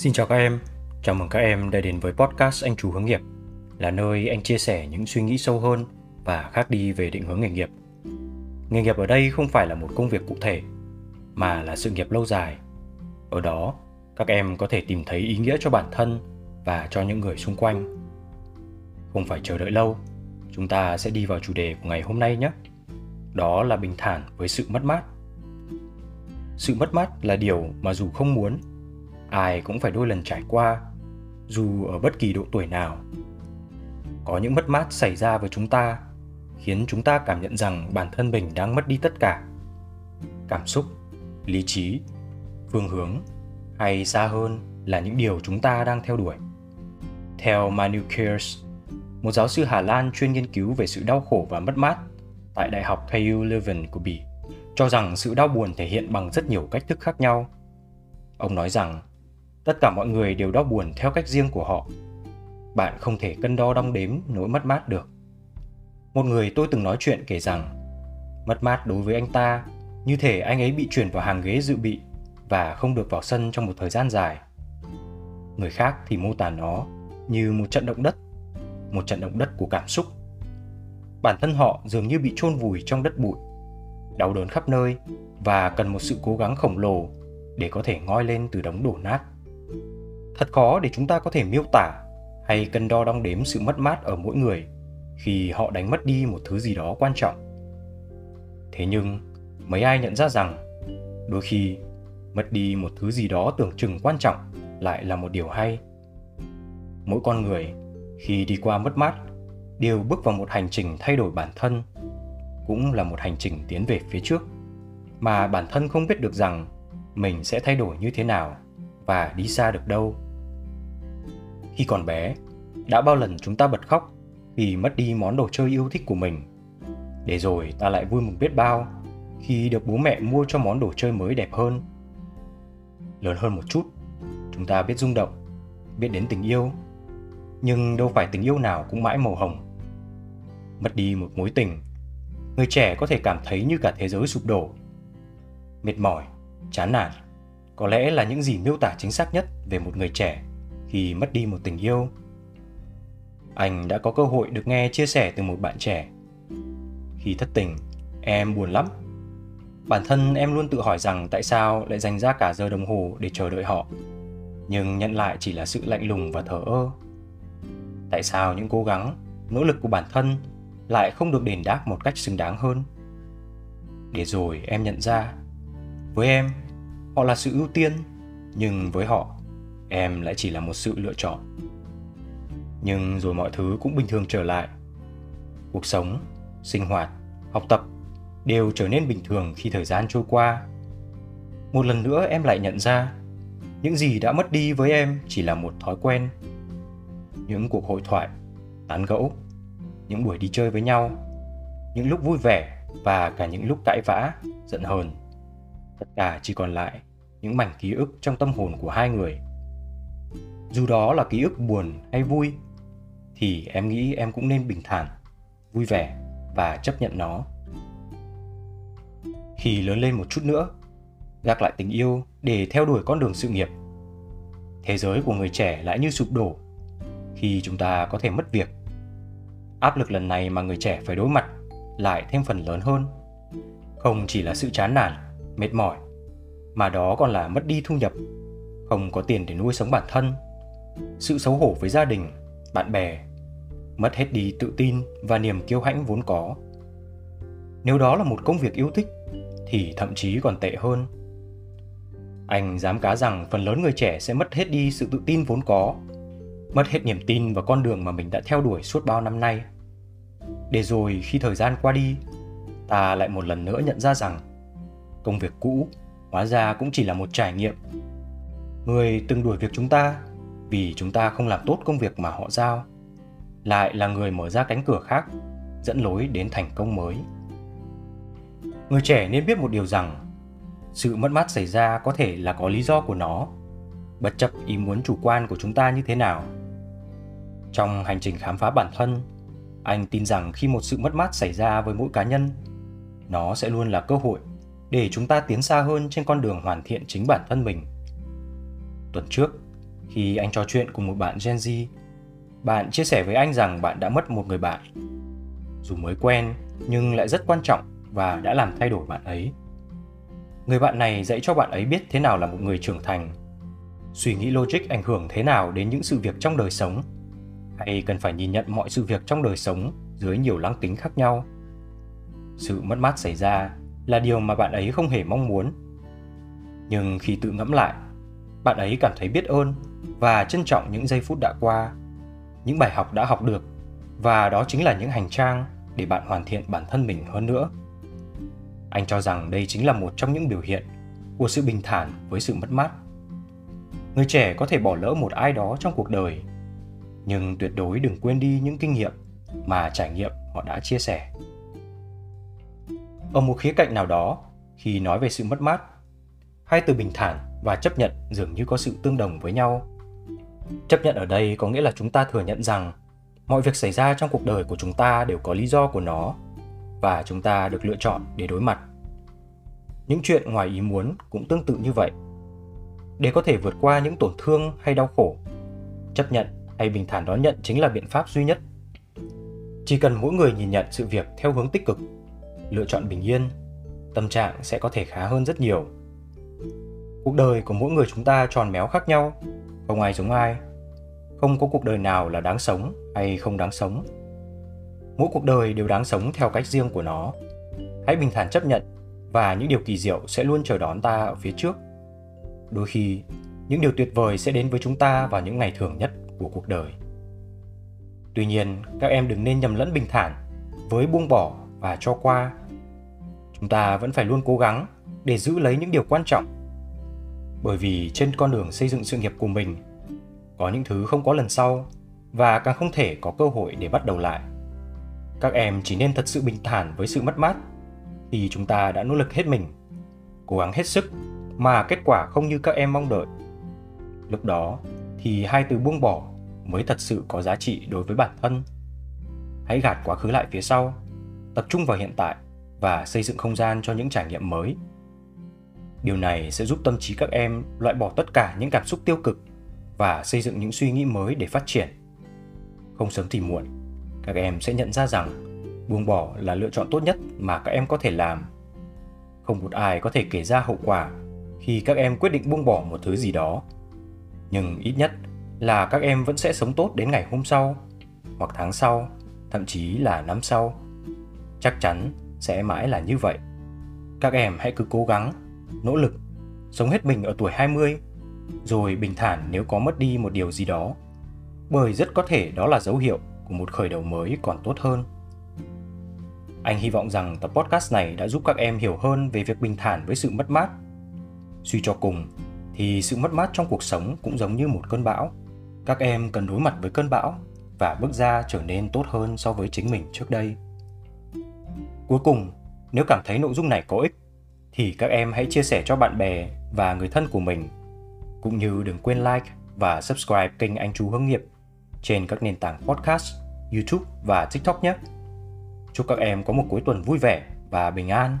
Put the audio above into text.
Xin chào các em, chào mừng các em đã đến với podcast Anh Chủ Hướng Nghiệp, là nơi anh chia sẻ những suy nghĩ sâu hơn và khác đi về định hướng nghề nghiệp. Nghề nghiệp ở đây không phải là một công việc cụ thể, mà là sự nghiệp lâu dài. Ở đó, các em có thể tìm thấy ý nghĩa cho bản thân và cho những người xung quanh. Không phải chờ đợi lâu, chúng ta sẽ đi vào chủ đề của ngày hôm nay nhé. Đó là bình thản với sự mất mát. Sự mất mát là điều mà dù không muốn ai cũng phải đôi lần trải qua dù ở bất kỳ độ tuổi nào. Có những mất mát xảy ra với chúng ta khiến chúng ta cảm nhận rằng bản thân mình đang mất đi tất cả. Cảm xúc lý trí phương hướng hay xa hơn là những điều chúng ta đang theo đuổi. Theo Manu Kears, một giáo sư Hà Lan chuyên nghiên cứu về sự đau khổ và mất mát tại Đại học KU Leuven của Bỉ, cho rằng sự đau buồn thể hiện bằng rất nhiều cách thức khác nhau. Ông nói rằng tất cả mọi người đều đau buồn theo cách riêng của họ. Bạn không thể cân đo đong đếm nỗi mất mát được. Một người tôi từng nói chuyện kể rằng, mất mát đối với anh ta, như thể anh ấy bị chuyển vào hàng ghế dự bị và không được vào sân trong một thời gian dài. Người khác thì mô tả nó như một trận động đất, một trận động đất của cảm xúc. Bản thân họ dường như bị chôn vùi trong đất bụi, đau đớn khắp nơi và cần một sự cố gắng khổng lồ để có thể ngoi lên từ đống đổ nát thật khó để chúng ta có thể miêu tả hay cân đo đong đếm sự mất mát ở mỗi người khi họ đánh mất đi một thứ gì đó quan trọng. Thế nhưng, mấy ai nhận ra rằng đôi khi mất đi một thứ gì đó tưởng chừng quan trọng lại là một điều hay. Mỗi con người khi đi qua mất mát đều bước vào một hành trình thay đổi bản thân, cũng là một hành trình tiến về phía trước, mà bản thân không biết được rằng mình sẽ thay đổi như thế nào và đi xa được đâu khi còn bé, đã bao lần chúng ta bật khóc vì mất đi món đồ chơi yêu thích của mình. Để rồi ta lại vui mừng biết bao khi được bố mẹ mua cho món đồ chơi mới đẹp hơn. Lớn hơn một chút, chúng ta biết rung động, biết đến tình yêu, nhưng đâu phải tình yêu nào cũng mãi màu hồng. Mất đi một mối tình, người trẻ có thể cảm thấy như cả thế giới sụp đổ. Mệt mỏi, chán nản, có lẽ là những gì miêu tả chính xác nhất về một người trẻ khi mất đi một tình yêu. Anh đã có cơ hội được nghe chia sẻ từ một bạn trẻ. Khi thất tình, em buồn lắm. Bản thân em luôn tự hỏi rằng tại sao lại dành ra cả giờ đồng hồ để chờ đợi họ. Nhưng nhận lại chỉ là sự lạnh lùng và thờ ơ. Tại sao những cố gắng, nỗ lực của bản thân lại không được đền đáp một cách xứng đáng hơn? Để rồi em nhận ra, với em, họ là sự ưu tiên, nhưng với họ em lại chỉ là một sự lựa chọn. Nhưng rồi mọi thứ cũng bình thường trở lại. Cuộc sống, sinh hoạt, học tập đều trở nên bình thường khi thời gian trôi qua. Một lần nữa em lại nhận ra, những gì đã mất đi với em chỉ là một thói quen. Những cuộc hội thoại, tán gẫu, những buổi đi chơi với nhau, những lúc vui vẻ và cả những lúc cãi vã, giận hờn. Tất cả chỉ còn lại những mảnh ký ức trong tâm hồn của hai người dù đó là ký ức buồn hay vui, thì em nghĩ em cũng nên bình thản, vui vẻ và chấp nhận nó. Khi lớn lên một chút nữa, gác lại tình yêu để theo đuổi con đường sự nghiệp, thế giới của người trẻ lại như sụp đổ khi chúng ta có thể mất việc. Áp lực lần này mà người trẻ phải đối mặt lại thêm phần lớn hơn. Không chỉ là sự chán nản, mệt mỏi, mà đó còn là mất đi thu nhập, không có tiền để nuôi sống bản thân sự xấu hổ với gia đình, bạn bè, mất hết đi tự tin và niềm kiêu hãnh vốn có. Nếu đó là một công việc yêu thích, thì thậm chí còn tệ hơn. Anh dám cá rằng phần lớn người trẻ sẽ mất hết đi sự tự tin vốn có, mất hết niềm tin vào con đường mà mình đã theo đuổi suốt bao năm nay. Để rồi khi thời gian qua đi, ta lại một lần nữa nhận ra rằng công việc cũ hóa ra cũng chỉ là một trải nghiệm. Người từng đuổi việc chúng ta vì chúng ta không làm tốt công việc mà họ giao, lại là người mở ra cánh cửa khác, dẫn lối đến thành công mới. Người trẻ nên biết một điều rằng, sự mất mát xảy ra có thể là có lý do của nó, bất chấp ý muốn chủ quan của chúng ta như thế nào. Trong hành trình khám phá bản thân, anh tin rằng khi một sự mất mát xảy ra với mỗi cá nhân, nó sẽ luôn là cơ hội để chúng ta tiến xa hơn trên con đường hoàn thiện chính bản thân mình. Tuần trước khi anh trò chuyện cùng một bạn Gen Z, bạn chia sẻ với anh rằng bạn đã mất một người bạn. Dù mới quen nhưng lại rất quan trọng và đã làm thay đổi bạn ấy. Người bạn này dạy cho bạn ấy biết thế nào là một người trưởng thành, suy nghĩ logic ảnh hưởng thế nào đến những sự việc trong đời sống, hay cần phải nhìn nhận mọi sự việc trong đời sống dưới nhiều lăng tính khác nhau. Sự mất mát xảy ra là điều mà bạn ấy không hề mong muốn. Nhưng khi tự ngẫm lại, bạn ấy cảm thấy biết ơn và trân trọng những giây phút đã qua, những bài học đã học được và đó chính là những hành trang để bạn hoàn thiện bản thân mình hơn nữa. Anh cho rằng đây chính là một trong những biểu hiện của sự bình thản với sự mất mát. Người trẻ có thể bỏ lỡ một ai đó trong cuộc đời, nhưng tuyệt đối đừng quên đi những kinh nghiệm mà trải nghiệm họ đã chia sẻ. Ở một khía cạnh nào đó, khi nói về sự mất mát, hai từ bình thản và chấp nhận dường như có sự tương đồng với nhau. Chấp nhận ở đây có nghĩa là chúng ta thừa nhận rằng mọi việc xảy ra trong cuộc đời của chúng ta đều có lý do của nó và chúng ta được lựa chọn để đối mặt. Những chuyện ngoài ý muốn cũng tương tự như vậy. Để có thể vượt qua những tổn thương hay đau khổ, chấp nhận hay bình thản đón nhận chính là biện pháp duy nhất. Chỉ cần mỗi người nhìn nhận sự việc theo hướng tích cực, lựa chọn bình yên, tâm trạng sẽ có thể khá hơn rất nhiều. Cuộc đời của mỗi người chúng ta tròn méo khác nhau, không ai giống ai. Không có cuộc đời nào là đáng sống hay không đáng sống. Mỗi cuộc đời đều đáng sống theo cách riêng của nó. Hãy bình thản chấp nhận và những điều kỳ diệu sẽ luôn chờ đón ta ở phía trước. Đôi khi những điều tuyệt vời sẽ đến với chúng ta vào những ngày thường nhất của cuộc đời. Tuy nhiên các em đừng nên nhầm lẫn bình thản với buông bỏ và cho qua. Chúng ta vẫn phải luôn cố gắng để giữ lấy những điều quan trọng bởi vì trên con đường xây dựng sự nghiệp của mình, có những thứ không có lần sau và càng không thể có cơ hội để bắt đầu lại. Các em chỉ nên thật sự bình thản với sự mất mát khi chúng ta đã nỗ lực hết mình, cố gắng hết sức mà kết quả không như các em mong đợi. Lúc đó thì hai từ buông bỏ mới thật sự có giá trị đối với bản thân. Hãy gạt quá khứ lại phía sau, tập trung vào hiện tại và xây dựng không gian cho những trải nghiệm mới điều này sẽ giúp tâm trí các em loại bỏ tất cả những cảm xúc tiêu cực và xây dựng những suy nghĩ mới để phát triển. Không sớm thì muộn, các em sẽ nhận ra rằng buông bỏ là lựa chọn tốt nhất mà các em có thể làm. Không một ai có thể kể ra hậu quả khi các em quyết định buông bỏ một thứ gì đó. Nhưng ít nhất là các em vẫn sẽ sống tốt đến ngày hôm sau, hoặc tháng sau, thậm chí là năm sau. Chắc chắn sẽ mãi là như vậy. Các em hãy cứ cố gắng nỗ lực sống hết mình ở tuổi 20 rồi bình thản nếu có mất đi một điều gì đó bởi rất có thể đó là dấu hiệu của một khởi đầu mới còn tốt hơn. Anh hy vọng rằng tập podcast này đã giúp các em hiểu hơn về việc bình thản với sự mất mát. Suy cho cùng thì sự mất mát trong cuộc sống cũng giống như một cơn bão. Các em cần đối mặt với cơn bão và bước ra trở nên tốt hơn so với chính mình trước đây. Cuối cùng, nếu cảm thấy nội dung này có ích thì các em hãy chia sẻ cho bạn bè và người thân của mình. Cũng như đừng quên like và subscribe kênh Anh Chú Hướng Nghiệp trên các nền tảng podcast, YouTube và TikTok nhé. Chúc các em có một cuối tuần vui vẻ và bình an.